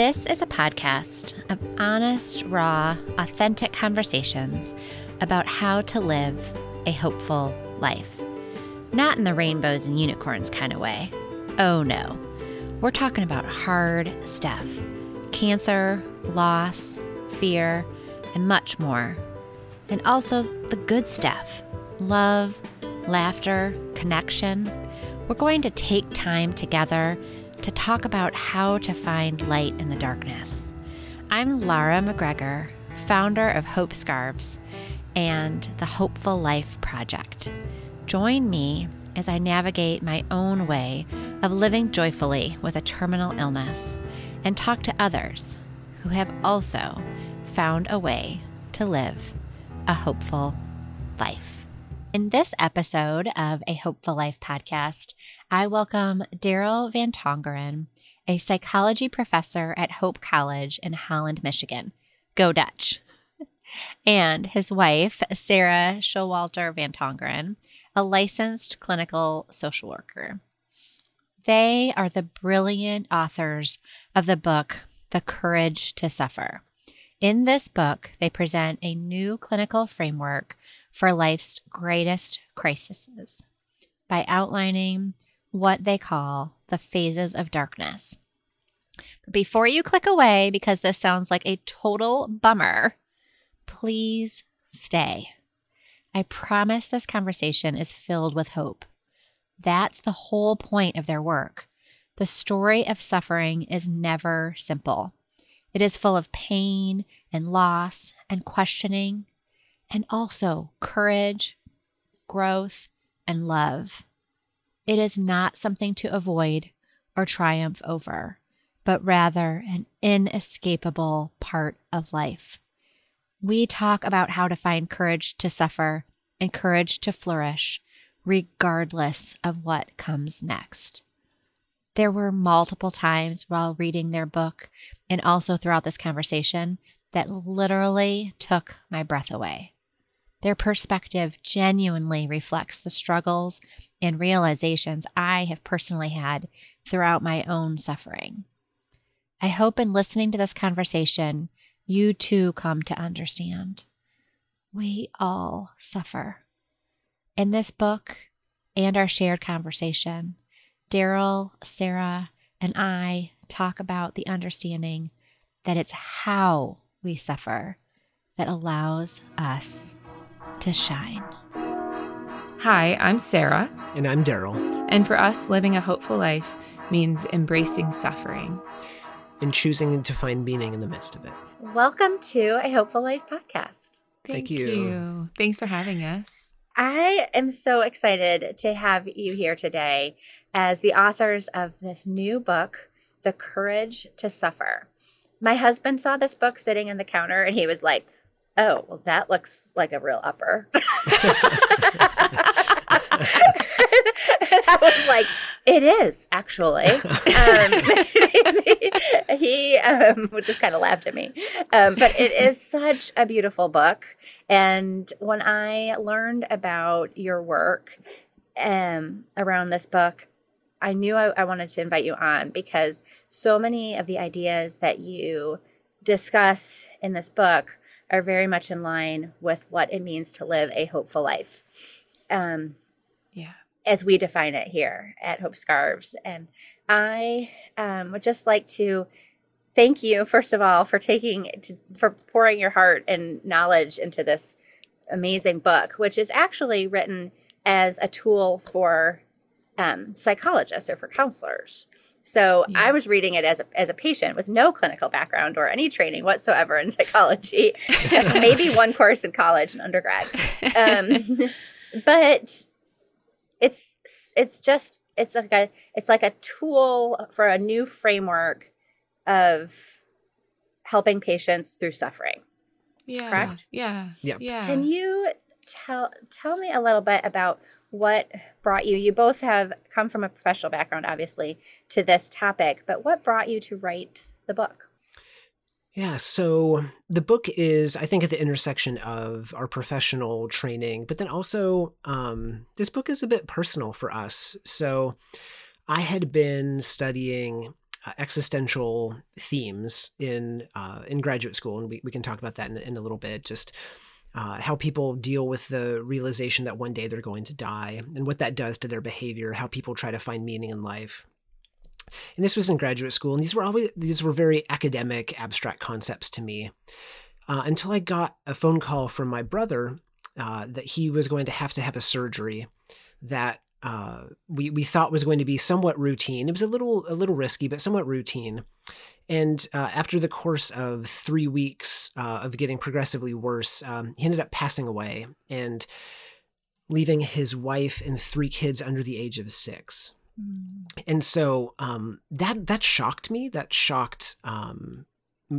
This is a podcast of honest, raw, authentic conversations about how to live a hopeful life. Not in the rainbows and unicorns kind of way. Oh no. We're talking about hard stuff cancer, loss, fear, and much more. And also the good stuff love, laughter, connection. We're going to take time together to talk about how to find light in the darkness. I'm Lara MacGregor, founder of Hope Scarves and the Hopeful Life Project. Join me as I navigate my own way of living joyfully with a terminal illness and talk to others who have also found a way to live a hopeful life. In this episode of a Hopeful Life podcast, I welcome Daryl Van Tongeren, a psychology professor at Hope College in Holland, Michigan. Go Dutch. and his wife, Sara Showalter Van Tongeren, a licensed clinical social worker. They are the brilliant authors of the book, The Courage to Suffer. In this book, they present a new clinical framework for life's greatest crises by outlining what they call the phases of darkness. But before you click away, because this sounds like a total bummer, please stay. I promise this conversation is filled with hope. That's the whole point of their work. The story of suffering is never simple. It is full of pain and loss and questioning and also courage, growth, and love. It is not something to avoid or triumph over, but rather an inescapable part of life. We talk about how to find courage to suffer and courage to flourish, regardless of what comes next. There were multiple times while reading their book and also throughout this conversation that literally took my breath away. Their perspective genuinely reflects the struggles and realizations I have personally had throughout my own suffering. I hope in listening to this conversation, you too come to understand. We all suffer. In this book and our shared conversation, Daryl, Sara, and I talk about the understanding that it's how we suffer that allows us to shine. Hi, I'm Sara. And I'm Daryl. And for us, living a hopeful life means embracing suffering and choosing to find meaning in the midst of it. Welcome to a Hopeful Life podcast. Thank, Thank you. you. Thanks for having us. I am so excited to have you here today as the authors of this new book, The Courage to Suffer. My husband saw this book sitting on the counter and he was like, oh, well, that looks like a real upper. I was like, it is actually. Um, he um, just kind of laughed at me. Um, but it is such a beautiful book. And when I learned about your work um, around this book, I knew I, I wanted to invite you on because so many of the ideas that you discuss in this book are very much in line with what it means to live a hopeful life. Um, yeah. As we define it here at Hope Scarves. And I um, would just like to thank you, first of all, for taking, to, for pouring your heart and knowledge into this amazing book, which is actually written as a tool for um, psychologists or for counselors. So yeah. I was reading it as a, as a patient with no clinical background or any training whatsoever in psychology, maybe one course in college and undergrad. Um, but it's it's just it's like a it's like a tool for a new framework of helping patients through suffering. Yeah. Correct? Yeah. Yeah. Yeah. Can you tell tell me a little bit about what brought you you both have come from a professional background obviously to this topic but what brought you to write the book yeah so the book is i think at the intersection of our professional training but then also um, this book is a bit personal for us so i had been studying uh, existential themes in uh, in graduate school, and we, we can talk about that in, in a little bit. Just uh, how people deal with the realization that one day they're going to die, and what that does to their behavior. How people try to find meaning in life. And this was in graduate school, and these were always these were very academic, abstract concepts to me. Uh, until I got a phone call from my brother uh, that he was going to have to have a surgery that uh, we we thought was going to be somewhat routine. It was a little a little risky, but somewhat routine. And uh, after the course of three weeks uh, of getting progressively worse, um, he ended up passing away and leaving his wife and three kids under the age of six. Mm. And so um, that that shocked me. That shocked um,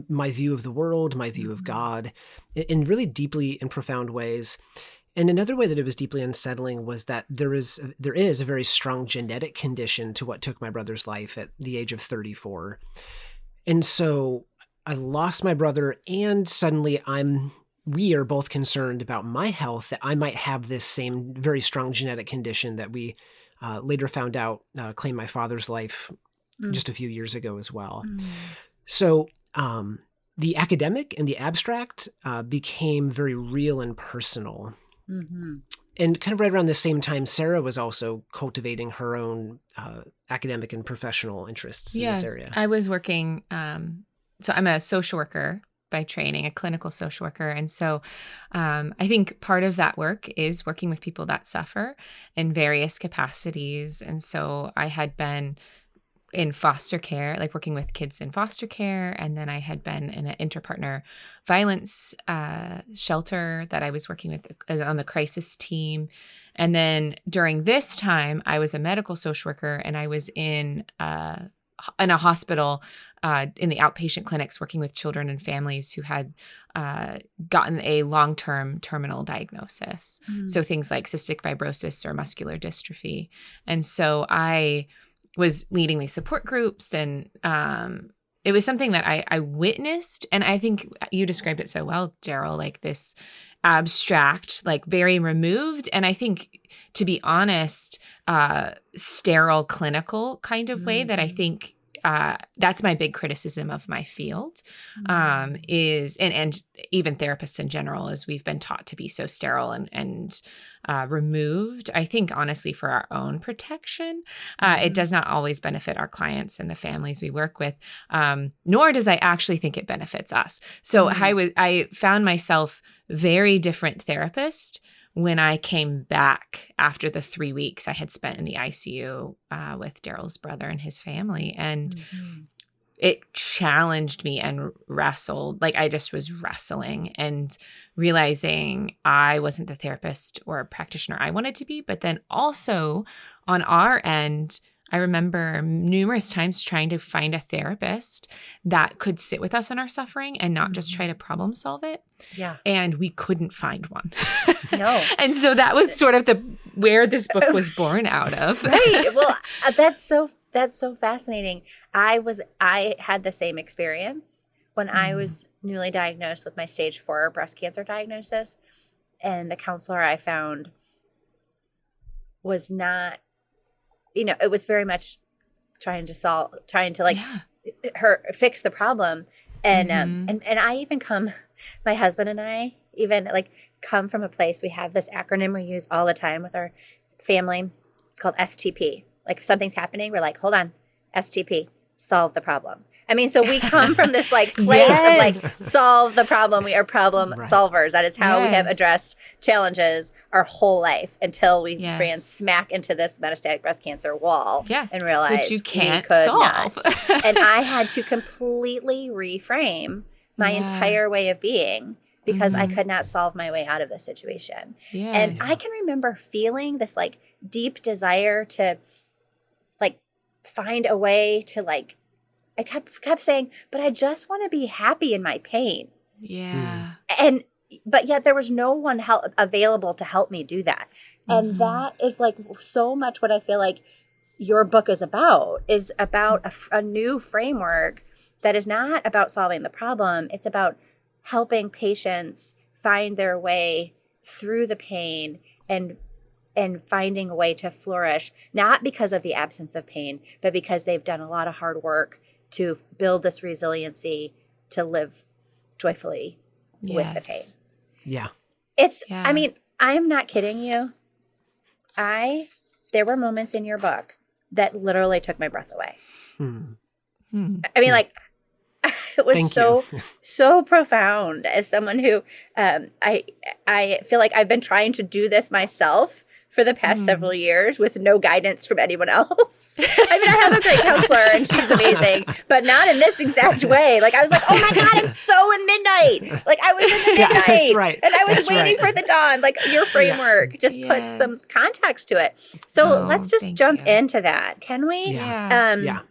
my view of the world, my view mm-hmm. of God, in really deeply and profound ways. And another way that it was deeply unsettling was that there is there is a very strong genetic condition to what took my brother's life at the age of 34. And so I lost my brother and suddenly I'm we are both concerned about my health that I might have this same very strong genetic condition that we uh, later found out uh, claimed my father's life mm. just a few years ago as well. Mm. So um, the academic and the abstract uh, became very real and personal. Mm-hmm. And kind of right around the same time, Sara was also cultivating her own uh, academic and professional interests yes, in this area. I was working, um, so I'm a social worker by training, a clinical social worker. And so um, I think part of that work is working with people that suffer in various capacities. And so I had been in foster care, like working with kids in foster care. And then I had been in an interpartner violence uh, shelter that I was working with uh, on the crisis team. And then during this time, I was a medical social worker and I was in uh, in a hospital uh, in the outpatient clinics working with children and families who had uh, gotten a long term terminal diagnosis. Mm. So things like cystic fibrosis or muscular dystrophy. And so I was leading these support groups and um, it was something that I, I witnessed and i think you described it so well daryl like this abstract like very removed and i think to be honest uh sterile clinical kind of way mm-hmm. that i mm. think uh, that's my big criticism of my field um, mm-hmm. is and and even therapists in general is we've been taught to be so sterile and and uh, removed i think honestly for our own protection uh, mm-hmm. it does not always benefit our clients and the families we work with um, nor does i actually think it benefits us so mm-hmm. i was i found myself very different therapist when I came back after the three weeks I had spent in the ICU uh, with Daryl's brother and his family. And mm-hmm. it challenged me and wrestled. Like I just was wrestling and realizing I wasn't the therapist or practitioner I wanted to be. But then also on our end, I remember numerous times trying to find a therapist that could sit with us in our suffering and not just try to mm-hmm. problem solve it. Yeah. And we couldn't find one. No. and so that was sort of the where this book was born out of. right. Well, uh, that's so that's so fascinating. I was I had the same experience when mm. I was newly diagnosed with my stage 4 breast cancer diagnosis and the counselor I found was not you know, it was very much trying to solve, trying to like yeah. her fix the problem. And, um, mm-hmm. um, and, and I even come, my husband and I even like come from a place, we have this acronym we use all the time with our family. It's called STP. Like if something's happening, we're like, hold on, STP, solve the problem. I mean, so we come from this like place yes. of like solve the problem. We are problem right. solvers. That is how yes. we have addressed challenges our whole life until we yes. ran smack into this metastatic breast cancer wall yeah. and realized Which you can't solve. and I had to completely reframe my yeah. entire way of being because mm-hmm. I could not solve my way out of the situation. Yes. And I can remember feeling this like deep desire to find a way to like I kept kept saying, but I just want to be happy in my pain. Yeah. And but yet there was no one help available to help me do that. And mm-hmm. that is like so much what I feel like your book is about is about a, a new framework that is not about solving the problem. It's about helping patients find their way through the pain and and finding a way to flourish not because of the absence of pain but because they've done a lot of hard work to build this resiliency to live joyfully with the pain. Yeah. It's Yeah. I mean, I am not kidding you. I there were moments in your book that literally took my breath away. Hmm. Hmm. I mean, Hmm. like it was Thank so so profound as someone who um, I I feel like I've been trying to do this myself for the past Mm. several years with no guidance from anyone else. I mean, I have a great counselor and she's amazing, but not in this exact way. Like I was like, oh my god, I'm so in midnight. Like I was in the Yeah, midnight, that's right. and I was That's waiting right. for the dawn. Like your framework just put some context to it. So Oh, let's just jump you. into that, can we? Yeah. Um, Yeah.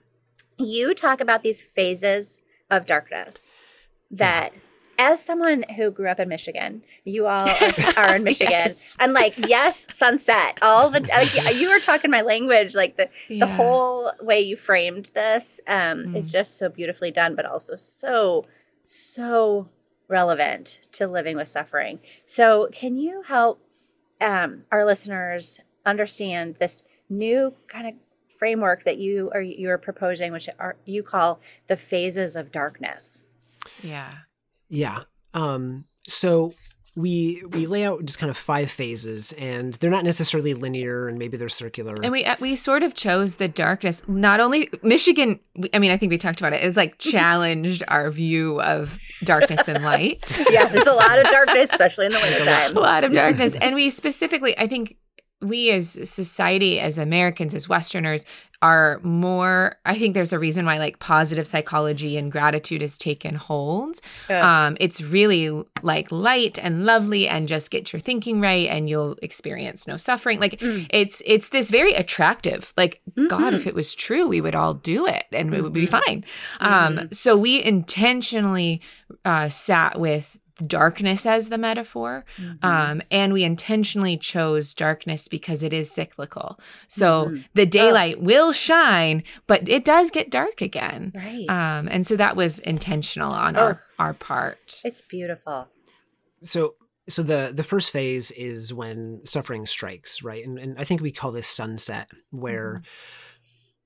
You talk about these phases of darkness that, as someone who grew up in Michigan, you all are, are in Michigan, Yes. and like, yes, sunset, all the like, you were talking my language, like the the whole way you framed this um, is Mm. just so beautifully done, but also so so relevant to living with suffering. So, can you help um, our listeners understand this new kind of framework that you are you are proposing, which are you call the phases of darkness? Yeah. Yeah. Um, so we we lay out just kind of five phases, and they're not necessarily linear, and maybe they're circular. And we uh, we sort of chose the darkness. Not only Michigan, I mean, I think we talked about it. It's like challenged our view of darkness and light. Yeah, there's a lot of darkness, especially in the wintertime. a lot of darkness. And we specifically, I think we as society, as Americans, as Westerners, are more, I think there's a reason why like positive psychology and gratitude has taken hold. Yeah. Um, it's really like light and lovely and just get your thinking right and you'll experience no suffering. Like Mm. it's it's this very attractive. Like God, Mhm. if it was true, we would all do it and it would be Mhm. fine. Um, Mhm. so we intentionally uh, sat with darkness as the metaphor. Mhm. Um, and we intentionally chose darkness because it is cyclical. So Mhm. the daylight will shine, but it does get dark again. right. Um, and so that was intentional on our, our part. it's beautiful. so so the the first phase is when suffering strikes, right? And and I think we call this sunset, where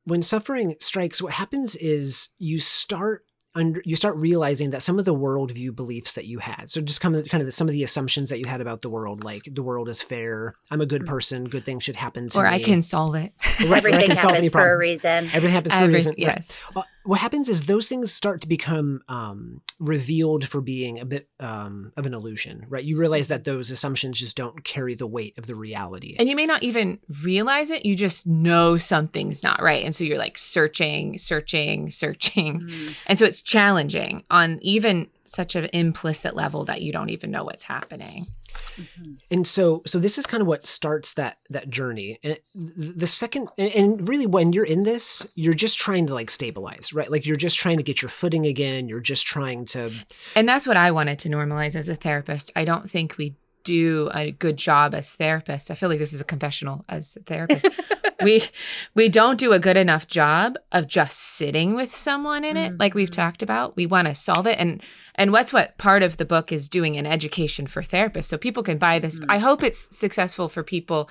when suffering strikes, what happens is you start under you start realizing that some of the worldview beliefs that you had so just kind of kind of the, some of the assumptions that you had about the world like the world is fair i'm a good mm. person good things should happen to Or me I can solve it. Right, Everything can solve any happens for a reason. everything happens for a Every- reason right. yes. What happens is those things start to become um, revealed for being a bit um, of an illusion, right? You realize that those assumptions just don't carry the weight of the reality. And you may not even realize it. You just know something's not right. And so you're like searching, searching, searching. Mhm. And so it's challenging on even such an implicit level that you don't even know what's happening. Mhm. and so, so this is kind of what starts that that journey. And the second, and really, when you're in this, you're just trying to like stabilize, right? Like you're just trying to get your footing again. You're just trying to, And that's what I wanted to normalize as a therapist. I don't think we do a good job as therapists. I feel like this is a confessional as a therapist. we we don't do a good enough job of just sitting with someone in it like we've Mhm. talked about. We want to solve it and and what's what part of the book is doing an education for therapists so people can buy this. Mhm. I hope it's successful for people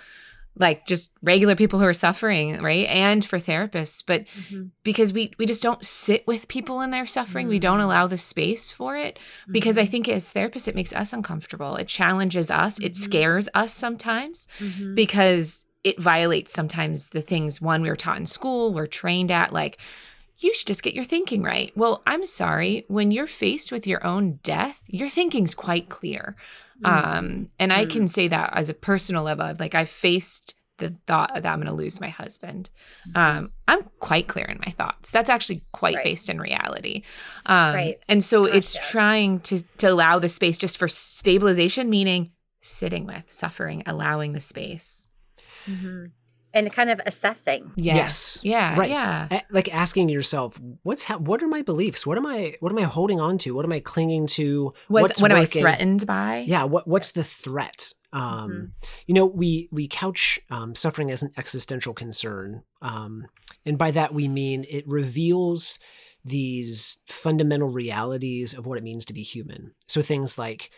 like just regular people who are suffering, right? And for therapists, but Mhm. because we we just don't sit with people in their suffering. We don't Mm. allow the space for it because I Mhm. think as therapists it makes us uncomfortable. It challenges us. It Mhm. scares us sometimes Mhm. because it violates sometimes the things one we were taught in school, we're trained at like you should just get your thinking right. Well, I'm sorry, when you're faced with your own death, your thinking's quite clear. Um, and I Mm. can say that as a personal level. of, Like I faced the thought that I'm going to lose my husband. Um, I'm quite clear in my thoughts. That's actually quite Right. based in reality. Um, Right. And so Gosh, it's yes. trying to to allow the space just for stabilization, meaning sitting with suffering, allowing the space. Mhm. And kind of assessing. Yes. Yeah. right? Yeah. A- Like asking yourself, what's ha- what are my beliefs? What am I what am I holding on to? What am I clinging to? Was, what's what am I threatened by? Yeah, what what's the threat? Um, Mm-hmm. You know, we we couch um, suffering as an existential concern, um, and by that we mean it reveals these fundamental realities of what it means to be human. So things like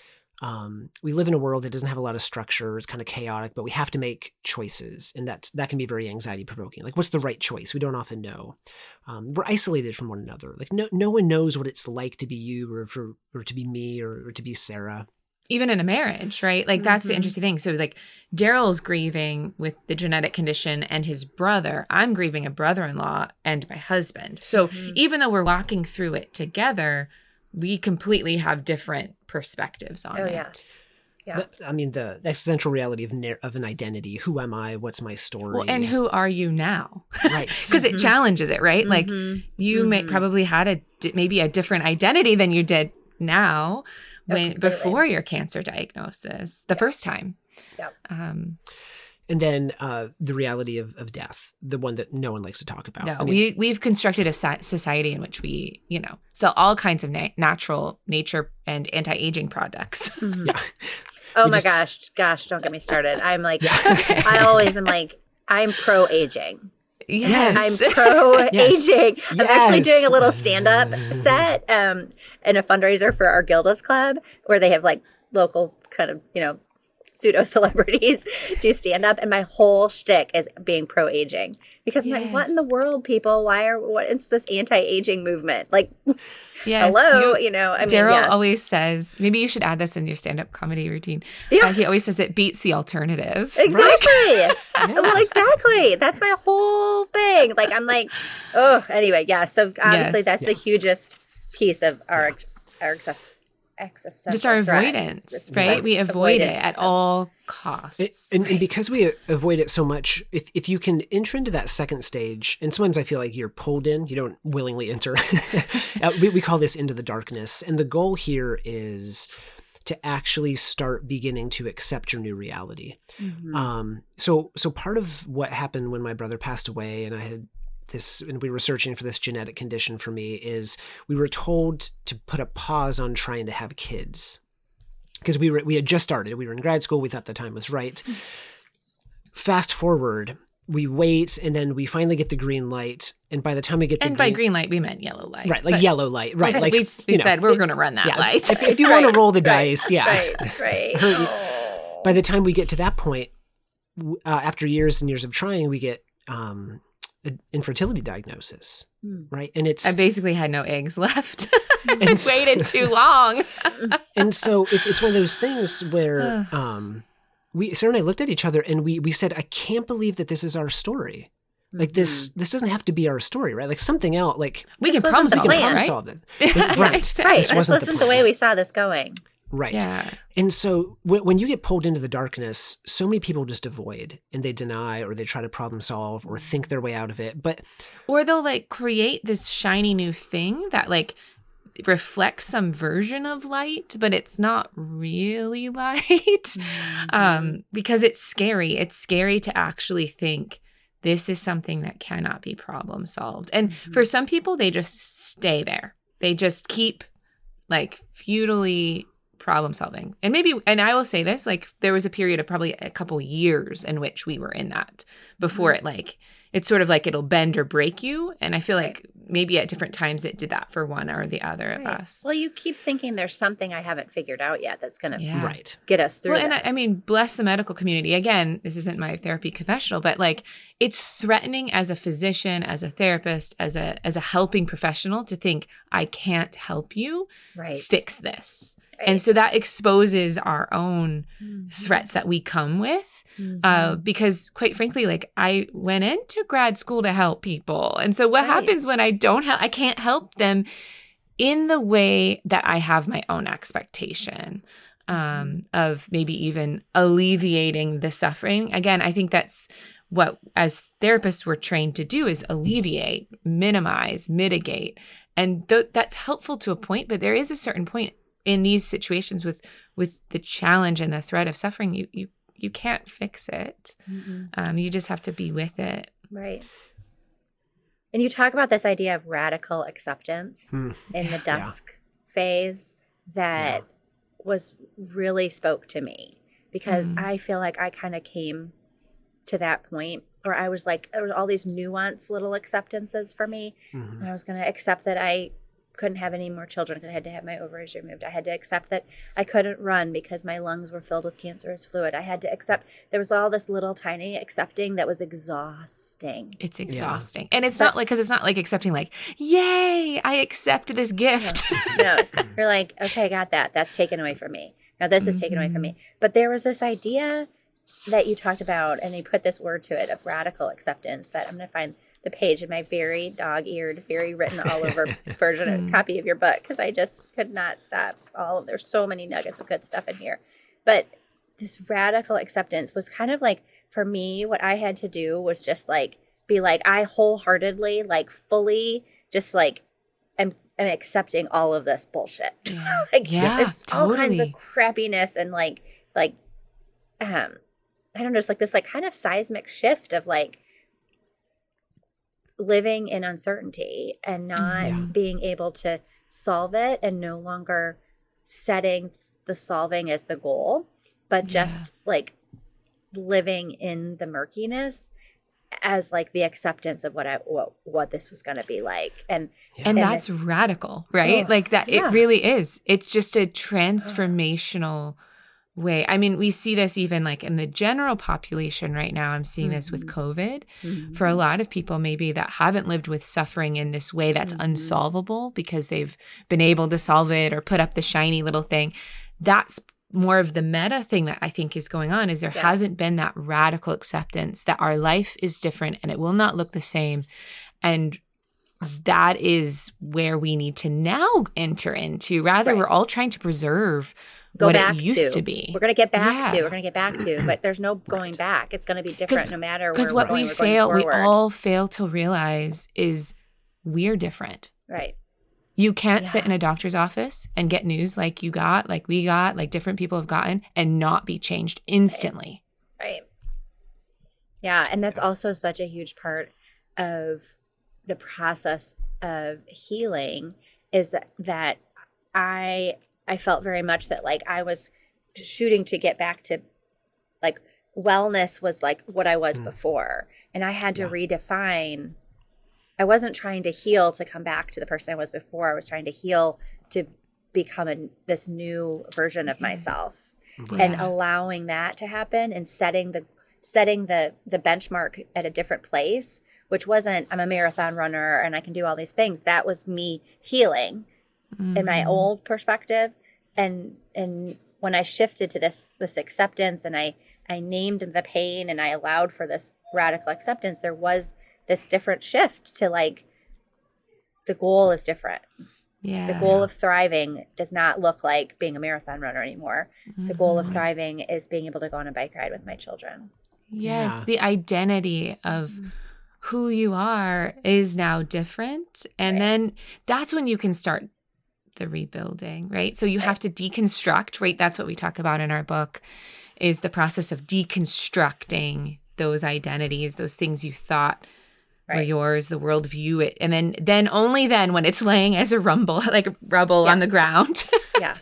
um, we live in a world that doesn't have a lot of structure. It's kind of chaotic, but we have to make choices, and that that can be very anxiety provoking. Like, what's the right choice? We don't often know. Um, we're isolated from one another. Like, no no one knows what it's like to be you, or for or to be me, or, or to be Sara. Even in a marriage, right? Like that's the Mhm. interesting thing. So like Daryl's grieving with the genetic condition and his brother. I'm grieving a brother-in-law and my husband. So Mhm. even though we're walking through it together, we completely have different perspectives on Oh it. yes. Yeah. The- I mean, the existential reality of nar- of an identity. Who am I? What's my story? Well, and who are you now? right? Because it Mhm. challenges it, right? Like Mhm. you may Mhm. probably had a di- maybe a different identity than you did now Oh, when completely. before your cancer diagnosis the first time. Yep. Um, And then uh, the reality of, of death, the one that no one likes to talk about. no, I mean, we we've constructed a society in which we, you know, sell all kinds of na- natural nature and anti-aging products. Mhm. yeah. Oh We my just- gosh, gosh, don't get me started. I'm like, Okay. I always am like, I'm pro aging. yes. I'm pro Yes. aging. I'm actually doing a little stand up set um, and a fundraiser for our Gilda's Club where they have like local kind of, you know, pseudo celebrities do stand up. And my whole shtick is being pro aging because I'm like, what in the world, people? Why are, what is this anti aging movement? Like, yes. hello, you- you, know, I mean, Daryl yes. always says, maybe you should add this in your stand-up comedy routine. Yeah. Uh, he always says it beats the alternative. Exactly. well, exactly. That's my whole thing. Like, I'm like, oh, anyway, yeah. So obviously, Yes. that's the hugest piece of our our access, existential Just our avoidance, Just right? We avoid it at of- all costs. It- and, and because we avoid it so much, if, if you can enter into that second stage, and sometimes I feel like you're pulled in, you don't willingly enter. Uh, we, we call this into the darkness. And the goal here is to actually start beginning to accept your new reality. Mhm. Um, so so part of what happened when my brother passed away, and I had this, and we were searching for this genetic condition for me, is we were told to put a pause on trying to have kids because we were we had just started. We were in grad school. We thought the time was right. Fast forward, we wait, and then we finally get the green light. And by the time we get the and by green light, we meant yellow light. right, like yellow light, right? Like we, you know, said we're going to run that yeah, light. If, if you want to roll the right, dice, yeah. Right, right. Oh. by the time we get to that point, uh, after years and years of trying, we get um, infertility diagnosis, Hmm. right? And it's I basically had no eggs left. And I so- waited too long. and so it's it's one of those things where um, we Sara and I looked at each other and we we said, I can't believe that this is our story. Like this this doesn't have to be our story, right? Like something else. Like We This can wasn't problem the we solve can plan. problem right? solve it. Right. Right. This This wasn't the wasn't the, way we saw this going. Right. Yeah. And so when, when you get pulled into the darkness, so many people just avoid and they deny or they try to problem solve or think their way out of it. But Or they'll like create this shiny new thing that like reflects some version of light, but it's not really light. Mm-hmm. um, because it's scary. It's scary to actually think this is something that cannot be problem solved. And Mhm. for some people, they just stay there. They just keep like futilely problem solving. And maybe, and I will say this like, there was a period of probably a couple years in which we were in that before Mm-hmm. it like, it's sort of like it'll bend or break you. And I feel like maybe at different times it did that for one or the other of us. Well, you keep thinking there's something I haven't figured out yet that's going to Yeah. right. get us through Well, and I, I mean, bless the medical community. Again, this isn't my therapy confessional, but like it's threatening as a physician, as a therapist, as a as a helping professional to think I can't help you right. fix this. Right. And so that exposes our own Mhm. threats that we come with. Mhm. Uh, because quite frankly, like I went into grad school to help people. And so what Right. happens when I don't help, I can't help them in the way that I have my own expectation um, of maybe even alleviating the suffering. Again, I think that's what as therapists we're trained to do is alleviate, minimize, mitigate. And th- that's helpful to a point, but there is a certain point in these situations with with the challenge and the threat of suffering, you you you can't fix it. Mhm. Um, you just have to be with it. Right. And you talk about this idea of radical acceptance Hmm. in the Yeah. dusk phase that was really spoke to me because Mhm. I feel like I kind of came to that point where I was like, there were all these nuanced little acceptances for me. Mhm. I was going to accept that I couldn't have any more children. I had to have my ovaries removed. I had to accept that I couldn't run because my lungs were filled with cancerous fluid. I had to accept there was all this little tiny accepting that was exhausting. It's exhausting. And it's not like cuz it's not like accepting like, "Yay, I accept this gift." no, you're like, "Okay, got that. That's taken away from me." Now this is taken away from me. But there was this idea that you talked about and you put this word to it of radical acceptance that I'm going to find the page in my very dog-eared, very written all over version of copy of your book because I just could not stop. All there's so many nuggets of good stuff in here, but this radical acceptance was kind of like for me what I had to do was just like be like I wholeheartedly like fully just like am, am accepting all of this bullshit. Yeah. like Yeah, there's all kinds of totally. crappiness and like like um I don't know, just like this like kind of seismic shift of like living in uncertainty and mm, not Yeah. being able to solve it and no longer setting the solving as the goal, but Yeah. just like living in the murkiness as like the acceptance of what I what, what this was going to be like and and And that's this- radical, right? Ugh, like that yeah. it really is. It's just a uh. transformational way. I mean, we see this even like in the general population right now. I'm seeing this with COVID. For a lot of people maybe that haven't lived with suffering in this way that's Mhm. unsolvable because they've been able to solve it or put up the shiny little thing. That's more of the meta thing that I think is going on is there Yes. hasn't been that radical acceptance that our life is different and it will not look the same. And that is where we need to now enter into. Rather, Right. we're all trying to preserve go what back it used to. to, be. We're going to get back Yeah. to. We're going to get back to, but there's no going back. It's going to be different no matter Because we're what we going fail, we all fail to realize is we're different. right. You can't sit in a doctor's office and get news like you got, like we got, like different people have gotten, and not be changed instantly. Right. Yeah, and that's also such a huge part of the process of healing is that that I I felt very much that like I was shooting to get back to like wellness was like what I was Mm. before and I had to Yeah. redefine I wasn't trying to heal to come back to the person I was before. I was trying to heal to become a, this new version of Yes. myself Right. and allowing that to happen and setting the setting the the benchmark at a different place which wasn't i'm a marathon runner and i can do all these things that was me healing in my Mhm. old perspective and and when i shifted to this this acceptance and i i named the pain and i allowed for this radical acceptance there was this different shift to like the goal is different yeah. the goal of thriving does not look like being a marathon runner anymore the goal of Mhm. thriving is being able to go on a bike ride with my children Yes, Yeah. the identity of Mm-hmm. who you are is now different. And Right. then that's when you can start the rebuilding, right? So you have to deconstruct, right? That's what we talk about in our book is the process of deconstructing those identities, those things you thought were yours, the world view it. And then then only then when it's laying as a rumble, like rubble Yeah. on the ground, yeah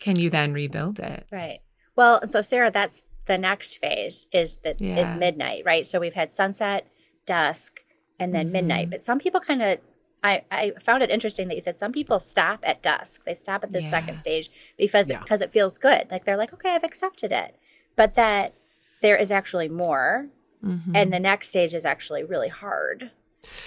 can you then rebuild it. right well so sara that's the next phase is that is Yeah. midnight right so we've had sunset dusk and then midnight Mhm. but some people kind of I, I found it interesting that you said some people stop at dusk. They stop at the Yeah. second stage because Yeah. because it feels good. Like they're like, okay, I've accepted it. But that there is actually more Mhm. and the next stage is actually really hard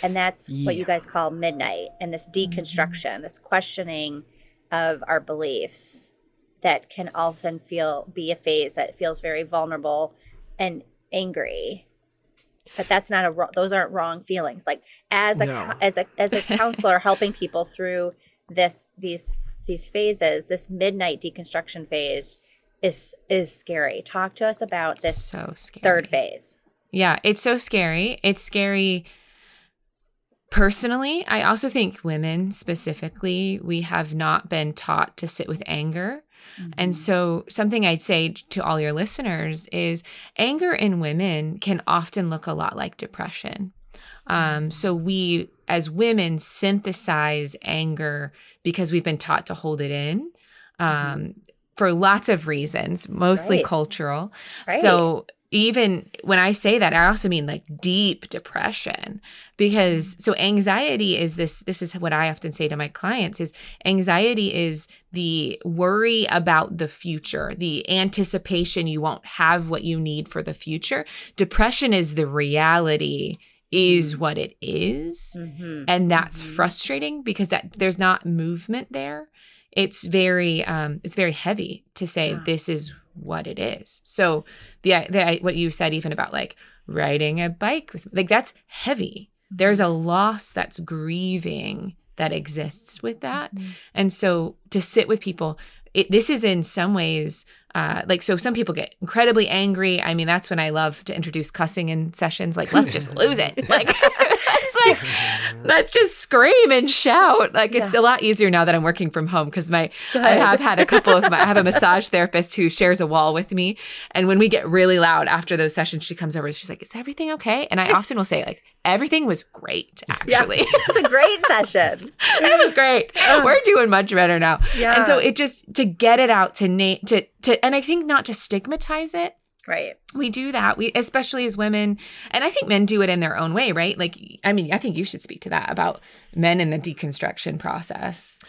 and that's what you guys call midnight and this deconstruction this questioning of our beliefs that can often feel be a phase that feels very vulnerable and angry but that's not a those aren't wrong feelings like as a No. as a as a counselor helping people through this these these phases this midnight deconstruction phase is is scary talk to us about this so scary. third phase Yeah, it's so scary. It's scary personally. I also think women specifically, we have not been taught to sit with anger. And so, something I'd say to all your listeners is anger in women can often look a lot like depression. Um, so, we as women synthesize anger because we've been taught to hold it in um, for lots of reasons, mostly Right. cultural. Right. So even when I say that, I also mean like deep depression because so anxiety is this this is what I often say to my clients is anxiety is the worry about the future, the anticipation you won't have what you need for the future. Depression is the reality is Mm-hmm. what it is. Mhm. and that's Mhm. frustrating because that there's not movement there it's very um it's very heavy to say Yeah. this is what it is so the, the what you said even about like riding a bike with like that's heavy. There's a loss that's grieving that exists with that. Mhm. and so to sit with people it, this is in some ways uh, like so some people get incredibly angry. I mean that's when i love to introduce cussing in sessions like let's just lose it. Like let's just scream and shout like it's a lot easier now that i'm working from home because my i have had a couple of my i have a massage therapist who shares a wall with me and when we get really loud after those sessions she comes over and she's like is everything okay and i often will say like everything was great Yeah. actually It's a great session. it was great. Oh. We're doing much better now. Yeah. And so it just to get it out to name to to and I think not to stigmatize it. Right. We do that. We especially as women and I think men do it in their own way, right? Like I mean, I think you should speak to that about men in the deconstruction process.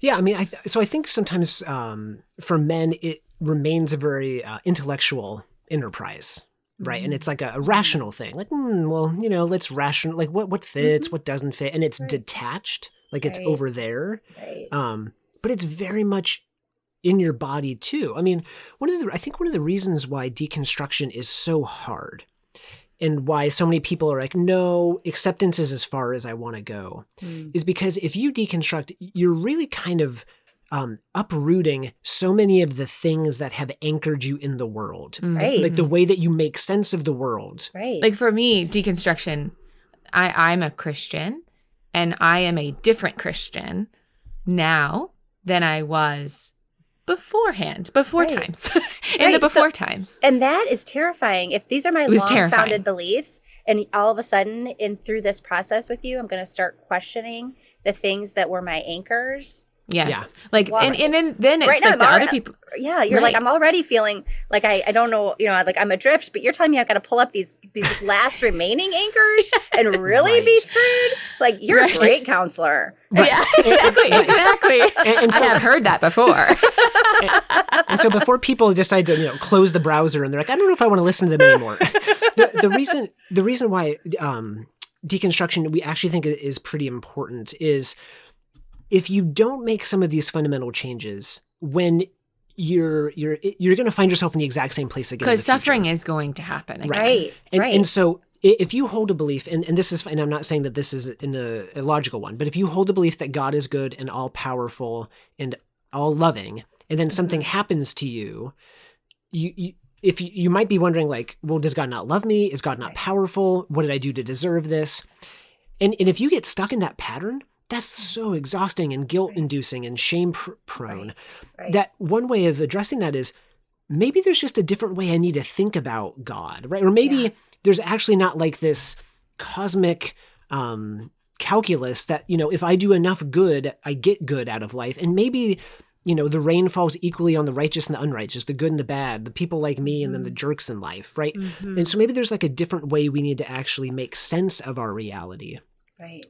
Yeah, I mean, I th- so I think sometimes um, for men it remains a very uh, intellectual enterprise, right? And it's like a, a rational thing, like, hmm, well, you know, let's ration, like what what fits, what doesn't fit, and it's Right. detached, like it's Right. over there. Right. Um, but it's very much in your body too. I mean, one of the I think one of the reasons why deconstruction is so hard and why so many people are like, no, acceptance is as far as I want to go, Mm. is because if you deconstruct, you're really kind of um, uprooting so many of the things that have anchored you in the world. Mm. Right. Like the way that you make sense of the world. right. Like for me, deconstruction, I I'm a Christian and I am a different Christian now than I was beforehand, before Right. times. in the Right, so- before times. and that is terrifying. If these are my long founded beliefs, and all of a sudden, in through this process with you, I'm going to start questioning the things that were my anchors. Yes. Like Wow. and, and then then it's Right like I'm the other people Yeah, you're like I'm already feeling like I I don't know you know like I'm adrift, but you're telling me I've got to pull up these these last remaining anchors and really be screwed. Like you're Right. a great counselor. Yeah, exactly, exactly. And, and I have heard that before. and so before people decide to you know close the browser and they're like i don't know if i want to listen to them anymore the, the reason the reason why um, deconstruction we actually think is pretty important is if you don't make some of these fundamental changes when you're you're you're going to find yourself in the exact same place again Because the future. suffering is going to happen. again. Right. And, right. and so if you hold a belief, and, and this is, and I'm not saying that this is in a, a logical one, but if you hold the belief that God is good and all powerful and all loving, and then something mm-hmm. happens to you, you, you if you, you might be wondering like, well, does God not love me? Is God not Right. powerful? What did I do to deserve this? And and if you get stuck in that pattern, that's so exhausting and guilt inducing and shame pr- prone. Right. That one way of addressing that is maybe there's just a different way I need to think about God, right? Or maybe Yes. there's actually not like this cosmic um, calculus that, you know, if I do enough good, I get good out of life. And maybe, you know, the rain falls equally on the righteous and the unrighteous, the good and the bad, the people like me and then the jerks in life, right? Mhm. And so maybe there's like a different way we need to actually make sense of our reality. right.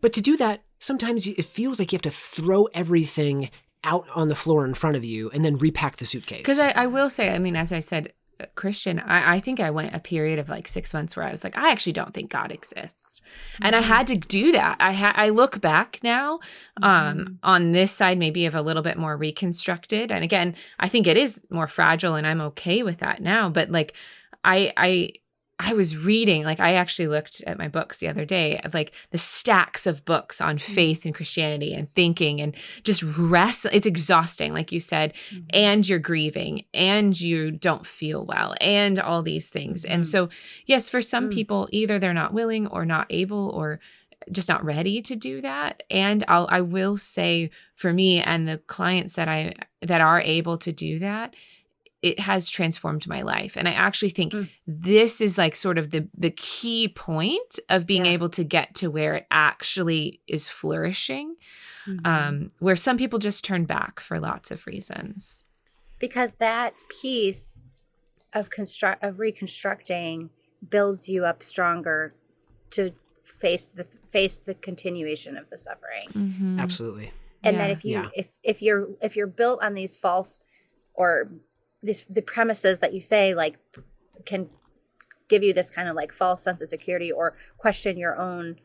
But to do that, sometimes it feels like you have to throw everything out on the floor in front of you and then repack the suitcase. Because I, I will say, I mean, as I said, uh, Christian, I, I think I went a period of like six months where I was like, I actually don't think God exists, and I had to do that. I ha- I look back now, um, on this side maybe of a little bit more reconstructed, and again, I think it is more fragile, and I'm okay with that now. But like, I I I was reading, like I actually looked at my books the other day of like the stacks of books on faith and Christianity and thinking and just rest. It's exhausting, like you said, and you're grieving and you don't feel well and all these things. And Mm. so, yes, for some Mm. people, either they're not willing or not able or just not ready to do that. And I'll I will say for me and the clients that I that are able to do that, it has transformed my life. And I actually think Mm. this is like sort of the the key point of being Yeah. able to get to where it actually is flourishing. Mhm. Um, where some people just turn back for lots of reasons. because that piece of construct of reconstructing builds you up stronger to face the face the continuation of the suffering Mhm. Absolutely. and Yeah. that if you Yeah. if if you're if you're built on these false or this the premises that you say like can give you this kind of like false sense of security or question your own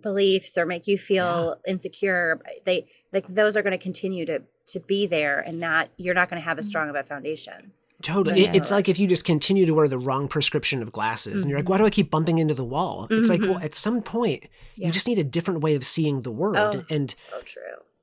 beliefs or make you feel insecure they like those are going to continue to to be there and not you're not going to have Mm. as strong of a foundation Totally. It- It's like if you just continue to wear the wrong prescription of glasses and you're like, why do I keep bumping into the wall? It's like, well, at some point, Yeah. you just need a different way of seeing the world. oh And so true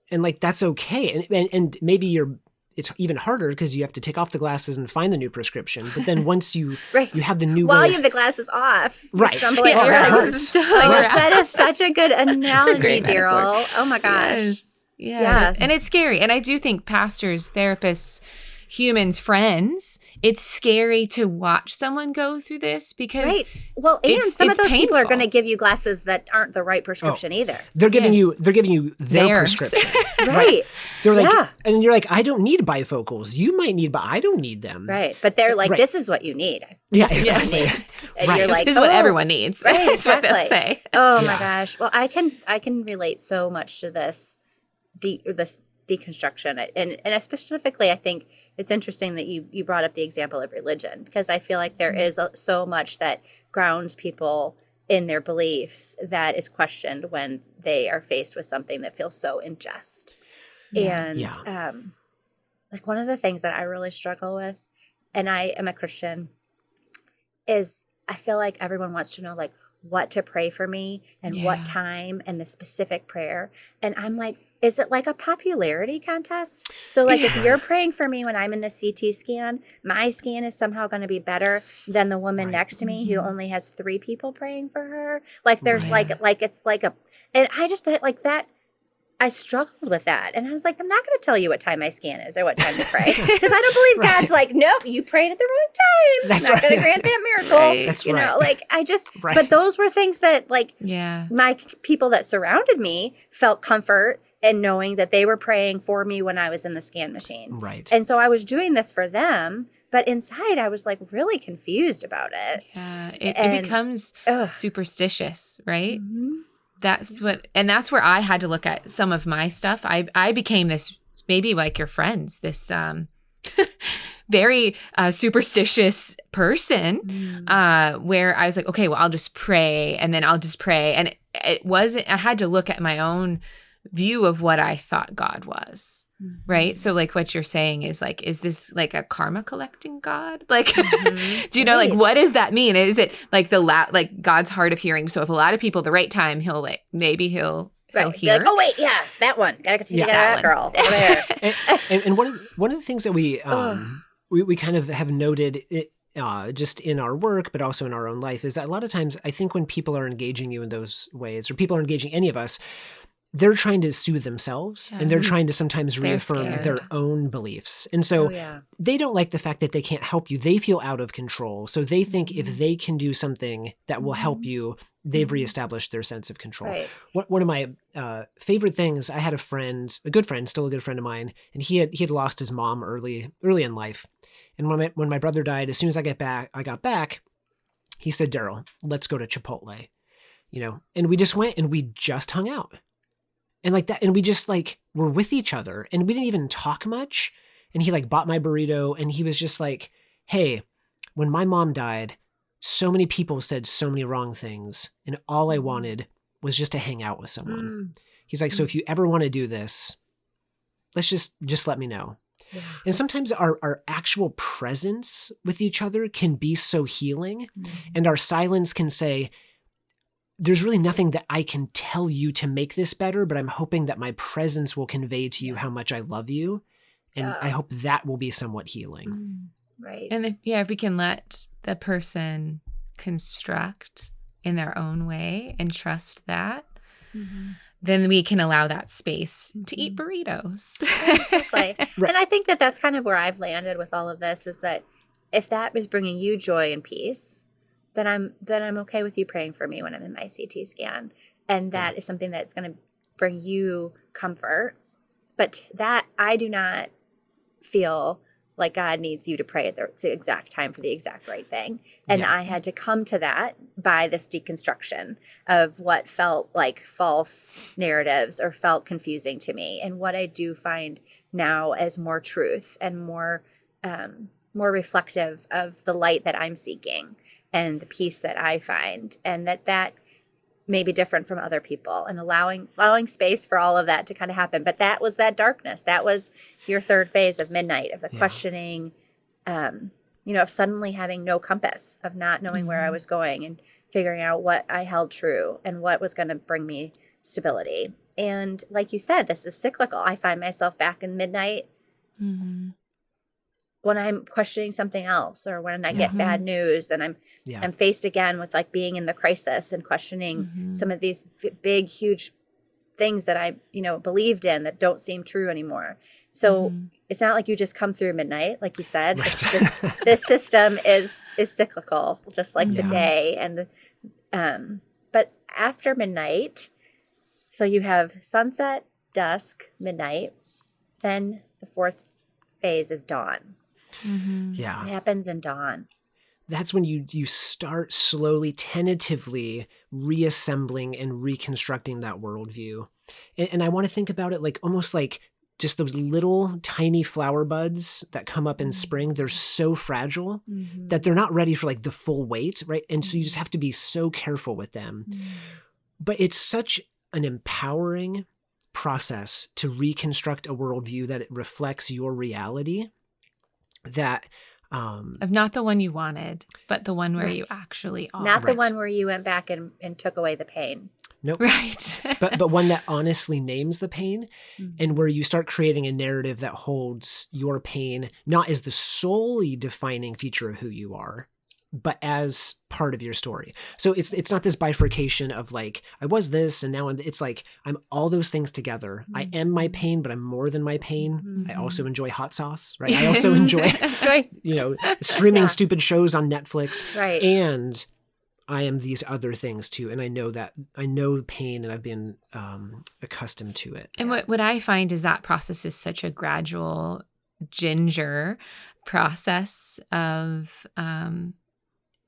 and like that's okay. And and, and maybe you're it's even harder because you have to take off the glasses and find the new prescription. But then once you right you have the new while way you of- have the glasses off you're Right. stumbling, Yeah, oh, you're that like, hurts. Still, like, that is such a good analogy, great metaphor. Daryl. Oh my gosh. Yes. yes. Yes. And it's scary. And I do think pastors, therapists, humans, friends, it's scary to watch someone go through this because Right. Well, and it's- some it's of those people are going to give you glasses that aren't the right oh, prescription either. they're giving Yes. you they're giving you their Theirs. prescription. Right. They're like Yeah. and you're like, I don't need bifocals. You might need, but I don't need them. Right. But they're like, Right. this is what you need. Yeah, This is what you exactly. need. And Right. you're this like, is what oh, everyone needs. Right, That's what they'll say. Oh Yeah. my gosh. Well, I can I can relate so much to this de- this deconstruction and and specifically I think it's interesting that you you brought up the example of religion because I feel like there Mm-hmm. a, so much that grounds people in their beliefs that is questioned when they are faced with something that feels so unjust. And Yeah. um like one of the things that I really struggle with and I am a Christian is I feel like everyone wants to know like what to pray for me and Yeah. what time and the specific prayer. And I'm like, is it like a popularity contest? So like if you're praying for me when I'm in the CT scan, my scan is somehow going to be better than the woman Right. next to me who only has 3 people praying for her. Like there's Right. like like it's like a and I just thought like that I struggled with that. And I was like, I'm not going to tell you what time my scan is or what time to pray. Because I don't believe Right. God's like, nope, you prayed at the wrong time. That's not going to grant that miracle. Right. That's you right. know, like I just, Right. but those were things that like Yeah. my people that surrounded me felt comfort in knowing that they were praying for me when I was in the scan machine. Right. And so I was doing this for them, but inside I was like really confused about it. Yeah. It, And- it becomes Ugh. superstitious, right? Mhm. that's what and that's where i had to look at some of my stuff i i became this maybe like your friends this um very uh, superstitious person Mm. uh where i was like okay well i'll just pray and then i'll just pray and it, it wasn't i had to look at my own view of what i thought god was right so like what you're saying is like is this like a karma collecting god like Mhm. do you know like what does that mean is it like the la- like god's hard of hearing so if a lot of people the right time he'll like maybe he'll he'll Right. Hear like, oh wait, yeah, that one. Gotta continue Yeah. to get that, That girl over there. and, and, and one of one of the things that we um we, we kind of have noted it uh, just in our work, but also in our own life, is that a lot of times I think when people are engaging you in those ways, or people are engaging any of us, they're trying to soothe themselves and they're trying to sometimes reaffirm their own beliefs. And so oh yeah. they don't like the fact that they can't help you. They feel out of control. So they think Mm-hmm. if they can do something that will help you, they've reestablished their sense of control. Right. One one of my uh, favorite things, I had a friend, a good friend, still a good friend of mine, and he had he had lost his mom early early in life. And when my when my brother died, as soon as I get back, I got back, he said, "Daryl, let's go to Chipotle," you know, and we just went and we just hung out, and like that, and we just like were with each other, and we didn't even talk much. And he like bought my burrito, and he was just like, "Hey, when my mom died." So many people said so many wrong things, and all I mm-hmm. wanted was just to hang out with someone. Mm. He's like, so if mm. you ever want to do this, let's just just let me know. Yeah. And sometimes our our actual presence with each other can be so healing, mm-hmm. and our silence can say, "There's really nothing that I can tell you to make this better, but I'm hoping that my presence will convey to you how much I love you, and Yeah. I hope that will be somewhat healing." Mm. Right. and if, yeah if we can let the person construct in their own way and trust that Mhm. then we can allow that space to eat Mhm. burritos Right. And I think that that's kind of where I've landed with all of this is that if that is bringing you joy and peace, then I'm then I'm okay with you praying for me when I'm in my CT scan, and that is something that's going to bring you comfort. But that I do not feel like God needs you to pray at the, the exact time for the exact right thing. And Yeah. I had to come to that by this deconstruction of what felt like false narratives or felt confusing to me, and what I do find now as more truth and more um, more reflective of the light that I'm seeking and the peace that I find, and that that may be different from other people and allowing allowing space for all of that to kind of happen but that was that darkness that was your third phase of midnight of the Yeah. questioning um you know of suddenly having no compass of not knowing where i Mhm. was going and figuring out what i held true and what was going to bring me stability and like you said this is cyclical i find myself back in midnight Mhm. When i'm questioning something else or when i get bad news and i'm Yeah. i'm faced again with like being in the crisis and questioning Mhm. some of these big huge things that i you know believed in that don't seem true anymore so Mhm. it's not like you just come through midnight like you said Right. this, this system is is cyclical just like Yeah. the day and the um but after midnight so you have sunset dusk midnight then the fourth phase is dawn Mhm. yeah. what happens in dawn. That's when you you start slowly tentatively reassembling and reconstructing that worldview. And, and i want to think about it like almost like just those little tiny flower buds that come up in mm-hmm. spring they're so fragile mm-hmm. that they're not ready for like the full weight right? And so you just mm-hmm. have to be so careful with them. But it's such an empowering process to reconstruct a worldview that it reflects your reality that um Of not the one you wanted, but the one where you actually are. not the Right. one where you went back and, and took away the pain nope Right. but but one that honestly names the pain Mhm. and where you start creating a narrative that holds your pain not as the solely defining feature of who you are but as part of your story. So it's it's not this bifurcation of like i was this and now I'm, it's like i'm all those things together. I am my pain but i'm more than my pain. I also enjoy hot sauce right? I also enjoy right. you know streaming Yeah. stupid shows on netflix. Right. And I am these other things too, and I know that I know pain, and I've been um, accustomed to it. And what, what I find is that process is such a gradual ginger process of um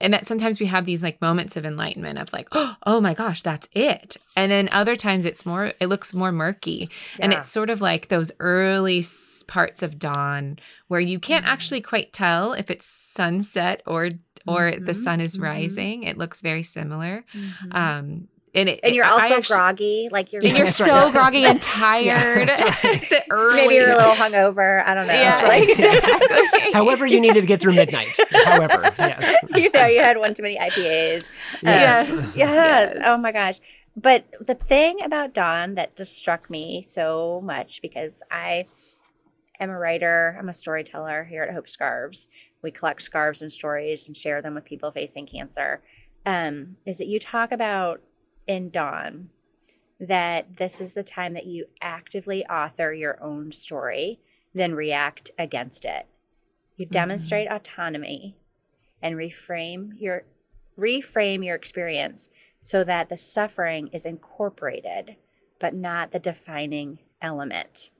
and that sometimes we have these like moments of enlightenment of like oh my gosh that's it and then other times it's more it looks more murky and it's sort of like those early parts of dawn where you can't Mhm. actually quite tell if it's sunset or or the Mhm, sun is mhm. rising it looks very similar Mhm. um and it and you're I also actually- groggy like you're and you're so right. groggy and tired. that's right. early. maybe you're a little hungover i don't know Yeah, like exactly. However, you needed to get through midnight. However, yes, you know you had one too many ipas Yes. Um, Yes. yes. Oh my gosh. But the thing about Dawn that just struck me so much because I am a writer, I'm a storyteller here at Hope Scarves. We collect scarves and stories and share them with people facing cancer. Um, is that you talk about in Dawn that this is the time that you actively author your own story, then react against it. You demonstrate autonomy and reframe your reframe your experience so that the suffering is incorporated but not the defining element.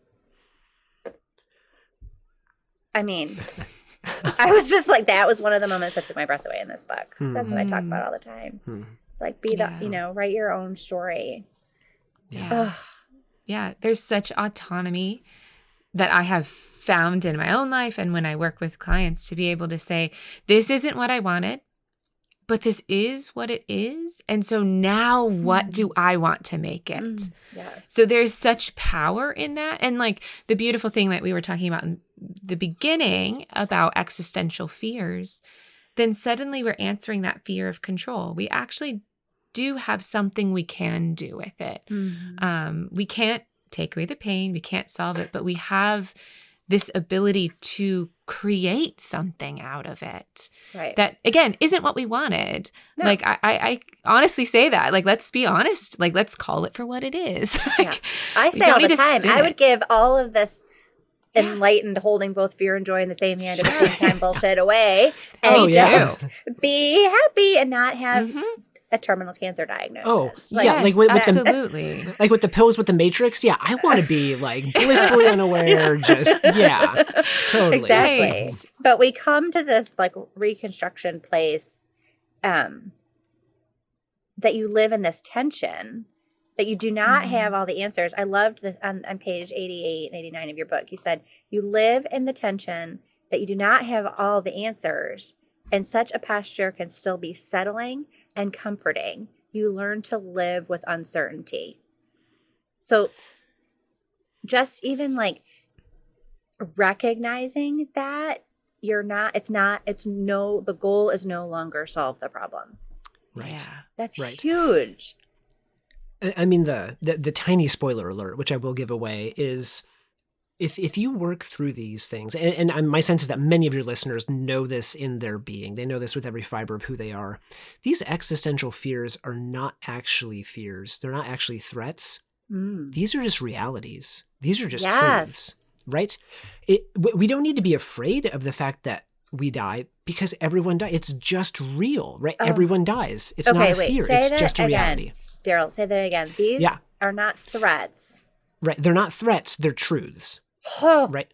I mean, I was just like that was one of the moments that took my breath away in this book. That's what I talk Hmm. about all the time. Hmm. Like be the, Yeah. you know, write your own story. Yeah. Ugh. yeah. There's such autonomy that I have found in my own life and when I work with clients to be able to say, this isn't what I wanted, but this is what it is. And so now what do I want to make it? Mm, yes. So there's such power in that. And like the beautiful thing that we were talking about in the beginning about existential fears, then suddenly we're answering that fear of control. We actually do have something we can do with it. Mhm. Um, we can't take away the pain, we can't solve it, but we have this ability to create something out of it right. that again isn't what we wanted No. like I, I i honestly say that like let's be honest like let's call it for what it is like, I say all the time, I would it. give all of this Yeah. enlightened, holding both fear and joy in the same hand at the same time bullshit away and Oh, yeah. just be happy and not have Mhm. A terminal cancer diagnosis. Oh, Like, yeah, like with- with the- absolutely. like with the pills with the matrix yeah i want to be like blissfully unaware just yeah totally exactly. Right. But we come to this like reconstruction place um that you live in this tension that you do not Mhm. have all the answers. I loved this on, on page 88 and 89 of your book. You said you live in the tension that you do not have all the answers, and such a posture can still be settling and comforting. You learn to live with uncertainty. So, just even like recognizing that you're not, it's not, it's no, the goal is no longer solve the problem. right Yeah. That's Right. huge. I- I mean the, the the tiny spoiler alert, which I will give away, is if if you work through these things, and, and my sense is that many of your listeners know this in their being, they know this with every fiber of who they are. These existential fears are not actually fears; they're not actually threats. Mm. These are just realities. These are just truths, right? It we don't need to be afraid of the fact that we die because everyone dies. It's just real, right? Oh. Everyone dies. It's not a wait, fear. It's just a again. reality. Daryl, say that again. These Yeah. are not threats. Right. They're not threats, they're truths. Right.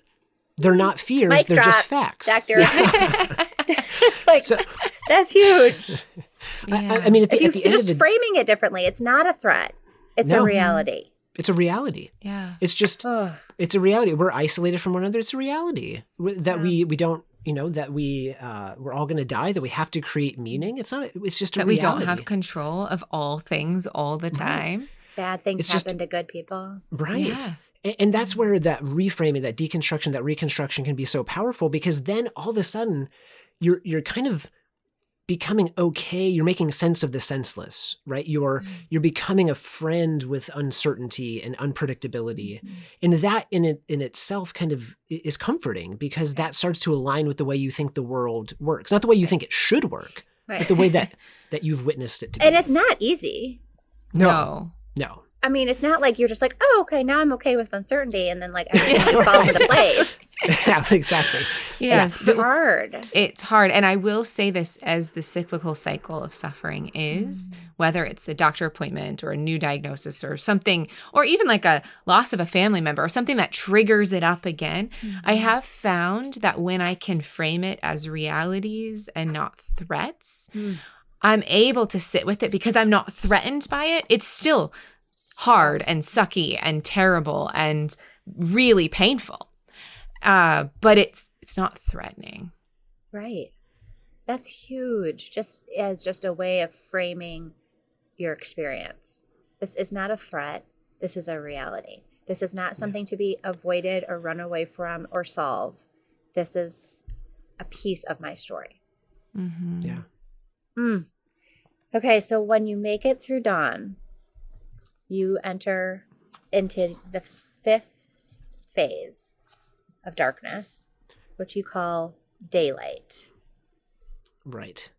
They're not fears, Mic they're drop, just facts. Doctor. It's like, So- that's huge. I, I- I mean, at the, If you at the end of just the framing it differently, it's not a threat. It's No. a reality. it's a reality. yeah. It's just Oh, it's a reality. We're isolated from one another. It's a reality that Yeah. we we don't you know that we uh, we're all going to die. That we have to create meaning. It's not. It's just a That we don't have control of all things all the time. bad things It's just- happen to good people. right. Yeah. A- And that's where that reframing, that deconstruction, that reconstruction can be so powerful because then all of a sudden you're you're kind of becoming okay. You're making sense of the senseless right? You're mm-hmm. you're becoming a friend with uncertainty and unpredictability. Mm-hmm. And that in it in itself kind of is comforting because that starts to align with the way you think the world works. Not the way you think it should work Right. but the way that that you've witnessed it to be. and it's not easy. no. No I mean, it's not like you're just like, oh, okay, now I'm okay with uncertainty, and then like everything just falls into place. yeah exactly Yes. it's hard. it's hard. And I will say this as the cyclical cycle of suffering is, whether it's a doctor appointment or a new diagnosis or something, or even like a loss of a family member or something that triggers it up again. I have found that when I can frame it as realities and not threats, Mm. I'm able to sit with it because I'm not threatened by it. It's still hard and sucky and terrible and really painful. Uh, but it's it's not threatening. Right. That's huge. Just as just a way of framing your experience. This is not a threat. This is a reality. This is not something to be avoided or run away from or solve. This is a piece of my story. Mm-hmm. yeah Mm. Okay, so when you make it through dawn, you enter into the fifth phase of darkness, which you call daylight. Right.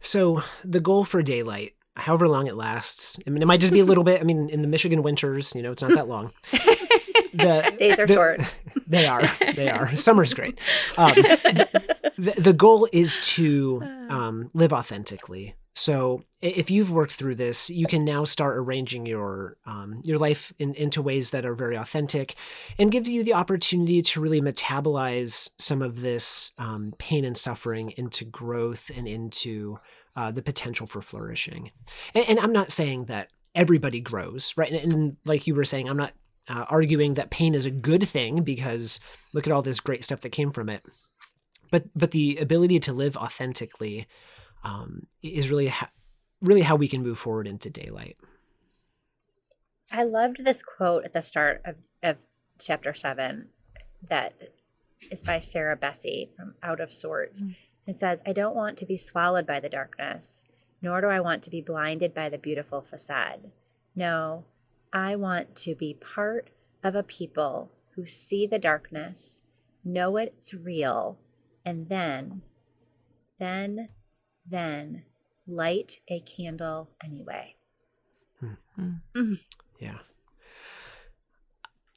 So the goal for daylight, however long it lasts, I mean, it might just be a little bit. I mean, in the Michigan winters, you know, it's not that long. The, Days are the- short. They are. They are. Summer's great. Um, the, the goal is to um, live authentically. So if you've worked through this, you can now start arranging your um, your life in, into ways that are very authentic, and gives you the opportunity to really metabolize some of this um, pain and suffering into growth and into uh, the potential for flourishing. And, and I'm not saying that everybody grows, right? And, and like you were saying, I'm not uh, arguing that pain is a good thing because look at all this great stuff that came from it. But but the ability to live authentically um, is really ha- really how we can move forward into daylight. I loved this quote at the start of, of chapter seven that is by Sarah Bessey from Out of Sorts. It says, I don't want to be swallowed by the darkness, nor do I want to be blinded by the beautiful facade. No, I want to be part of a people who see the darkness, know it's real, and then, then, then light a candle anyway. Yeah.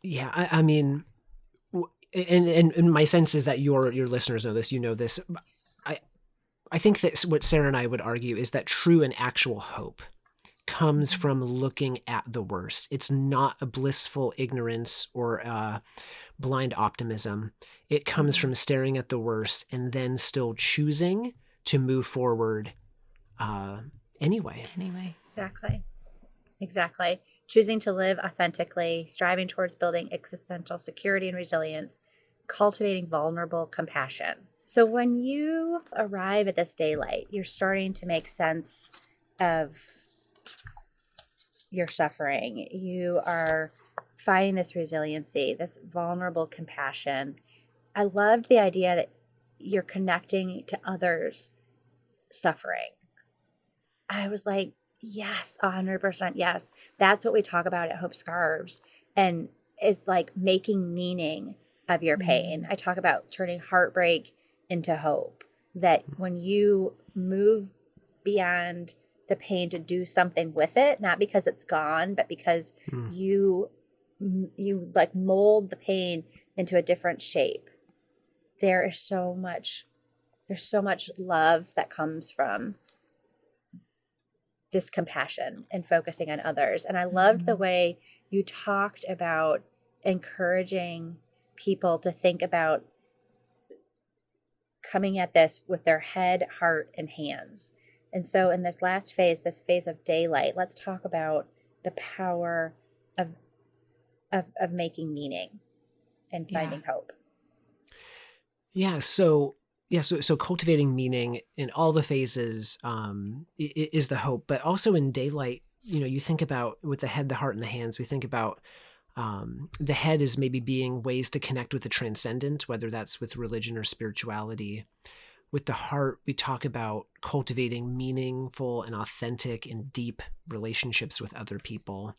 Yeah, I, I mean, and, and and my sense is that your your listeners know this. You know this. I I think that what Sara and I would argue is that true and actual hope comes Mm-hmm. from looking at the worst. It's not a blissful ignorance or uh, blind optimism. It comes Mm-hmm. from staring at the worst and then still choosing to move forward uh, anyway. Anyway. Exactly. Exactly. Choosing to live authentically, striving towards building existential security and resilience, cultivating vulnerable compassion. So, when you arrive at this daylight, you're starting to make sense of your suffering. You are finding this resiliency, this vulnerable compassion. I loved the idea that you're connecting to others' suffering. I was like, yes, 100% yes. That's what we talk about at Hope Scarves. And it's like making meaning of your pain. I talk about turning heartbreak into hope. That when you move beyond the pain to do something with it, not because it's gone, but because Mm. you you like mold the pain into a different shape. There is so much there's so much love that comes from this compassion and focusing on others. And I loved the mm-hmm. way you talked about encouraging people to think about coming at this with their head, heart, and hands. And so, in this last phase, this phase of daylight, let's talk about the power of of, of making meaning and Yeah. finding hope. Yeah. So yeah. So so cultivating meaning in all the phases um, is the hope, but also in daylight. You know, you think about with the head, the heart, and the hands. We think about um, the head as maybe being ways to connect with the transcendent, whether that's with religion or spirituality. With the heart, we talk about cultivating meaningful and authentic and deep relationships with other people.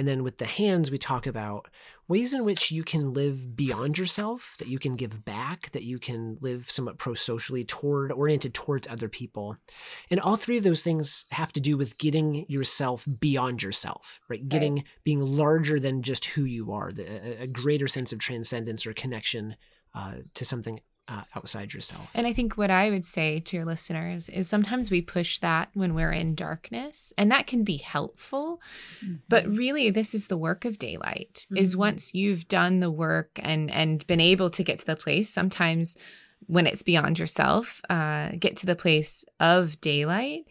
And then with the hands, we talk about ways in which you can live beyond yourself, that you can give back, that you can live somewhat pro socially toward, oriented towards other people. And all three of those things have to do with getting yourself beyond yourself, right? Getting, being larger than just who you are, the, a, a greater sense of transcendence or connection uh, to something uh, outside yourself. And I think what I would say to your listeners is sometimes we push that when we're in darkness, and that can be helpful. But really, this is the work of daylight. Is Mhm. once you've done the work and and been able to get to the place, sometimes when it's beyond yourself, uh, get to the place of daylight,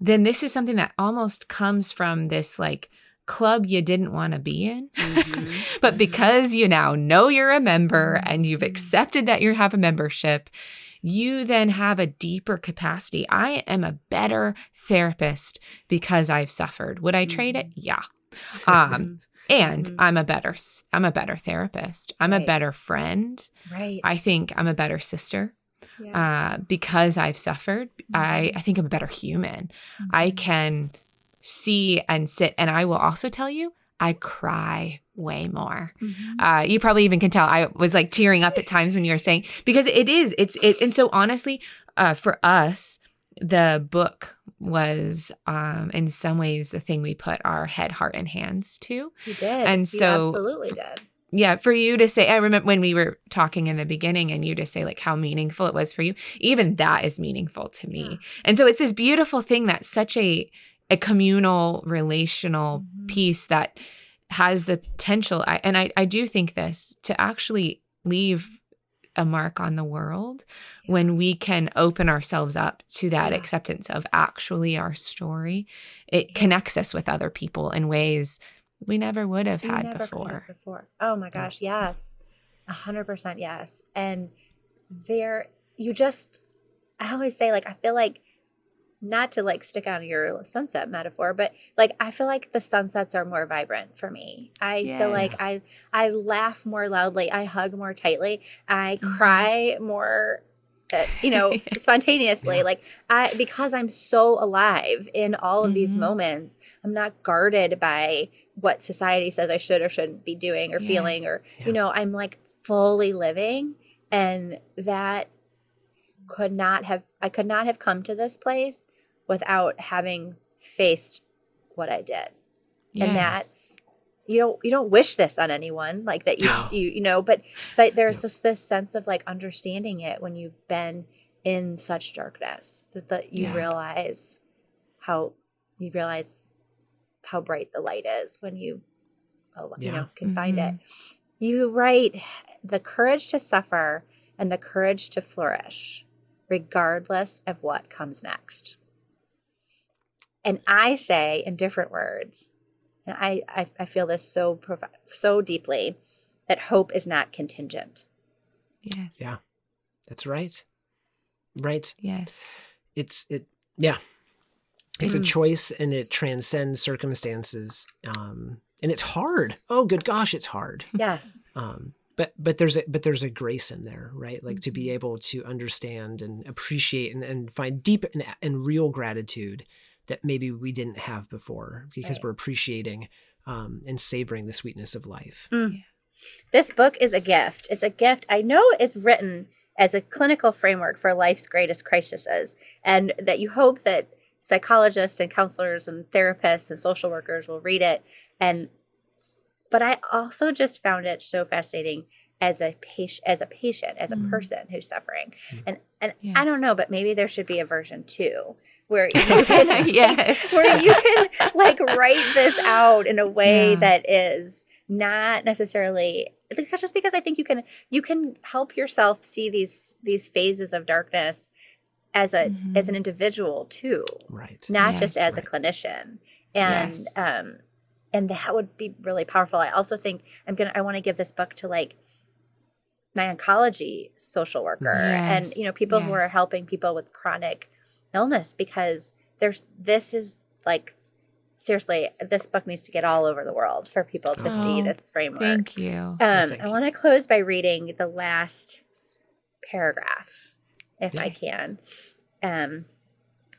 then this is something that almost comes from this like club you didn't want to be in. Mhm. but because you now know you're a member and you've accepted that you have a membership, you then have a deeper capacity. I am a better therapist because I've suffered. Would I trade it? Yeah. Um, and Mhm. I'm a better I'm a better therapist. I'm a better friend. right. I think I'm a better sister Yeah. uh, because I've suffered. I, Mhm. I think I'm a better human. I Mhm. can see and sit. And I will also tell you, I cry way more. Mhm. Uh, you probably even can tell I was like tearing up at times when you were saying because it is it's it and so honestly, uh, for us, the book was um in some ways the thing we put our head, heart, and hands to. You did. and You so- absolutely did. Yeah, for you to say, I remember when we were talking in the beginning, and you to say like how meaningful it was for you. Even that is meaningful to me. Yeah. And so it's this beautiful thing that's such a a communal, relational Mhm. piece that has the potential. I, and I, I do think this to actually leave a mark on the world when we can open ourselves up to that Yeah. acceptance of actually our story. It Yeah. connects us with other people in ways we never would have You had never could have before. Before. Oh my gosh, yes. A hundred percent yes. And there you just I always say like I feel like not to like stick on your sunset metaphor, but like I feel like the sunsets are more vibrant for me. I feel like I I laugh more loudly, I hug more tightly, I Mhm. cry more uh, you know Yes. spontaneously Yeah. like i because i'm so alive in all of these Mhm. moments i'm not guarded by what society says i should or shouldn't be doing or feeling or Yeah. you know i'm like fully living and that could not have i could not have come to this place without having faced what i did and that's you don't you don't wish this on anyone like that you No. you you know but but there's No. just this sense of like understanding it when you've been in such darkness that, that you Yeah. realize how you realize how bright the light is when you you Yeah. know can find it. Mhm. You write the courage to suffer and the courage to flourish, regardless of what comes next. And I say in different words, and I, I, I feel this so prof- so deeply, that hope is not contingent. Yes. Yeah. That's right. Right. Yes. It's it. Yeah. It's a Mm. choice, and it transcends circumstances. Um, and it's hard. Oh, good gosh, it's hard. Yes. um but but there's a but there's a grace in there right like to be Mhm. able to understand and appreciate and, and find deep and, and real gratitude that maybe we didn't have before because Right. we're appreciating um, and savoring the sweetness of life This book is a gift. It's a gift. I know it's written as a clinical framework for life's greatest crises, and that you hope that psychologists and counselors and therapists and social workers will read it. And but I also just found it so fascinating as a patient, as a patient, as a Mm. person who's suffering. Mm. And and I don't know, but maybe there should be a version two where you can yes. where you can like write this out in a way Yeah. that is not necessarily just because I think you can you can help yourself see these these phases of darkness as a as Mhm. an individual too, right not just Yes. as a clinician. And Yes. um and that would be really powerful. I also think I'm gonna I want to give this book to like my oncology social worker and you know Yes, people who are helping people with chronic illness because there's this is like seriously this book needs to get all over the world for people to see Oh, this framework. Thank you. um, thank i want to close by reading the last paragraph if i can. Um,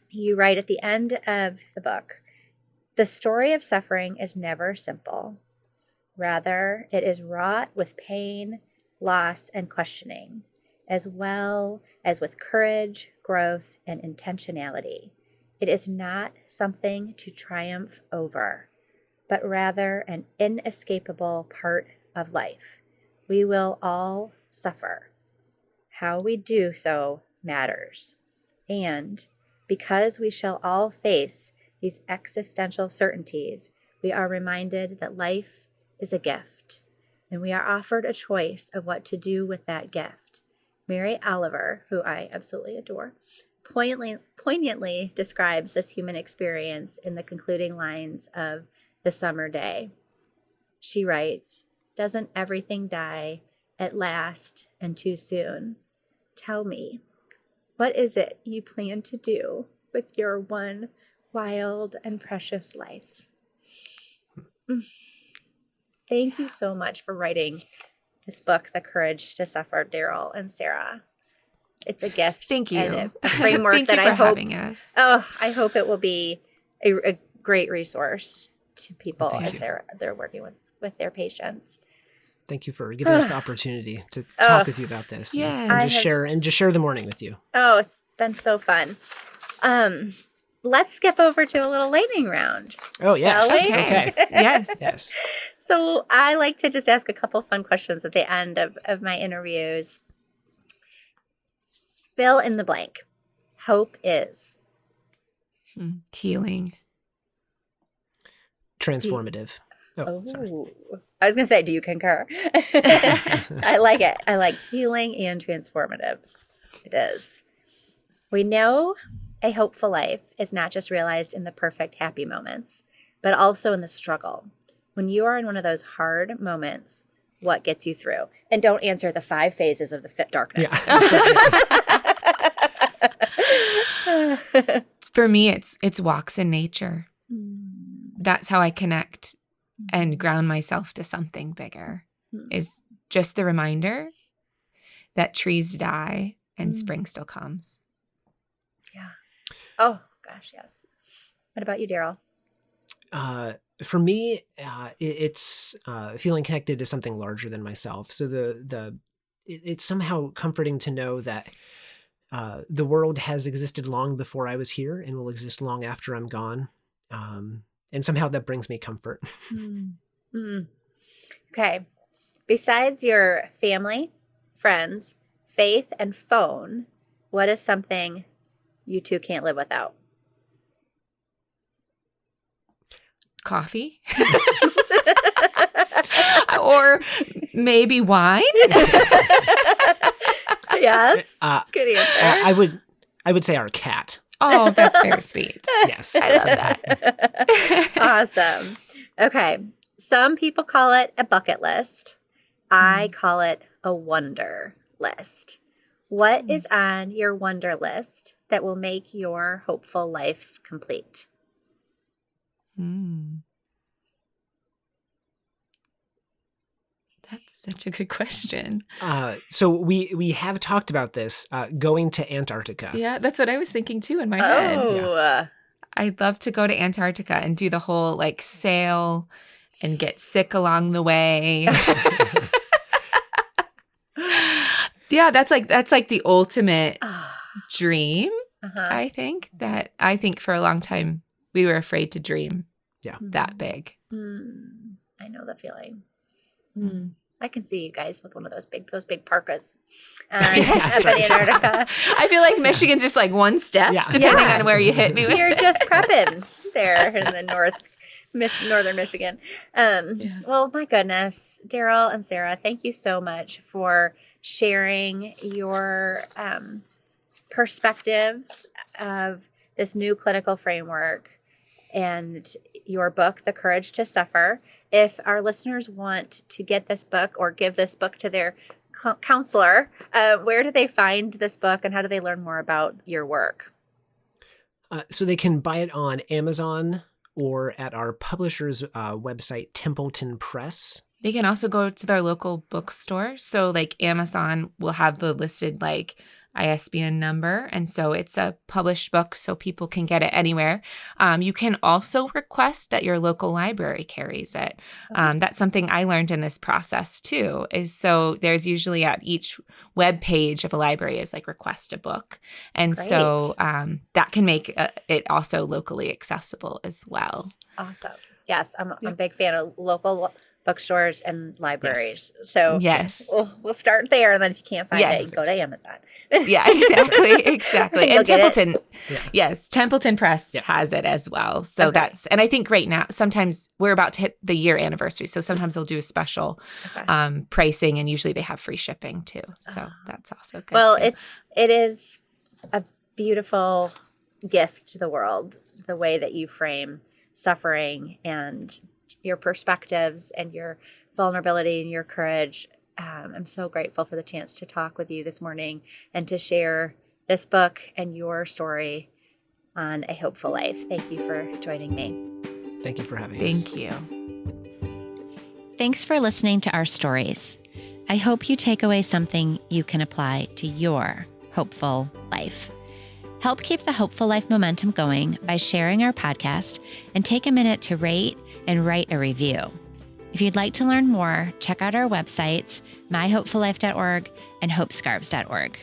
you write at the end of the book the story of suffering is never simple. Rather it is wrought with pain loss and questioning as well as with courage growth and intentionality it is not something to triumph over but rather an inescapable part of life. We will all suffer. How we do so matters. And because we shall all face these existential certainties, we are reminded that life is a gift, and we are offered a choice of what to do with that gift. Mary Oliver, who I absolutely adore, poignantly, poignantly describes this human experience in the concluding lines of The Summer Day. She writes, Doesn't everything die at last and too soon? Tell me, what is it you plan to do with your one wild and precious life? Mm. Thank you so much for writing this book, The Courage to Suffer, Daryl and Sara. It's a gift. Thank you. and a- a framework Thank that you I hope having us. Oh, I hope it will be a, a great resource to people Thank as you. they're they're working with with their patients. thank you for giving us the opportunity to Oh. talk with you about this and- and, just have- share and just share the morning with you Oh, it's been so fun. Um, let's skip over to a little lightning round. oh yes we? okay yes. yes So I like to just ask a couple fun questions at the end of, of my interviews. Fill in the blank. Hope is. Mm, Healing. transformative oh, sorry I was gonna say, do you concur? I like it. I like healing and transformative. It is. We know a hopeful life is not just realized in the perfect happy moments, but also in the struggle. When you are in one of those hard moments, what gets you through? And don't answer the five phases of the fit darkness. yeah For me, it's it's walks in nature. That's how I connect and ground myself to something bigger. Mm. Is just the reminder that trees die and Mm. spring still comes. Oh gosh, yes. What about you, Daryl? uh, for me, uh, it, it's uh, feeling connected to something larger than myself. So the the it, it's somehow comforting to know that uh, the world has existed long before I was here and will exist long after I'm gone. Um, and somehow that brings me comfort. Mm. Okay. Besides your family, friends, faith, and phone, what is something you two can't live without? Coffee. or maybe wine. yes. Uh, Good answer. Uh, I would I would say our cat. Oh, that's very sweet. Yes. I love that. awesome. Okay. Some people call it a bucket list. I call it a wonder list. What is on your wonder list that will make your hopeful life complete? Mm. That's such a good question. Uh, so we we have talked about this uh, going to Antarctica. Yeah, that's what I was thinking too in my head. Oh, I'd love to go to Antarctica and do the whole like sail and get sick along the way. yeah, that's like that's like the ultimate Ah, dream, uh-huh. I think. That I think for a long time we were afraid to dream Yeah, that big. Mm, I know the feeling. Mm. Mm. I can see you guys with one of those big those big parkas uh, Yes, up right. Antarctica. I feel like Michigan's just like one step, Yeah. depending Yeah. on where you hit me with. You're it. just prepping there in the north, Mich- northern Michigan. Um, Yeah. Well, my goodness, Daryl and Sara, thank you so much for sharing your um, perspectives of this new clinical framework and your book, The Courage to Suffer. If our listeners want to get this book or give this book to their counselor, uh, where do they find this book and how do they learn more about your work? Uh, so they can buy it on Amazon or at our publisher's uh, website, Templeton Press. They can also go to their local bookstore. So, like Amazon will have the listed like ISBN number. And so it's a published book, so people can get it anywhere. Um, you can also request that your local library carries it. Um, that's something I learned in this process too. Is so there's usually at each web page of a library is like request a book, and so um, that can make uh, it also locally accessible as well. Awesome. Yes, I'm, I'm a big fan of local lo- bookstores and libraries. So Yes. we'll, we'll start there, and then if you can't find it, you Yes. go to Amazon. yeah, exactly, exactly. And. Templeton, Yeah. yes, Templeton Press Yeah. has it as well. So Okay. that's, and I think right now, sometimes we're about to hit the year anniversary. So sometimes they'll do a special Okay. um, pricing, and usually they have free shipping too. So Ah. that's also good. well, too. it's it is a beautiful gift to the world the way that you frame suffering and your perspectives and your vulnerability and your courage. Um, I'm so grateful for the chance to talk with you this morning and to share this book and your story on a hopeful life. Thank you for joining me. Thank you for having us. Thank you. Thanks for listening to our stories. I hope you take away something you can apply to your hopeful life. Help keep the Hopeful Life momentum going by sharing our podcast and take a minute to rate and write a review. If you'd like to learn more, check out our websites, myhopefullife.org and hopescarves.org.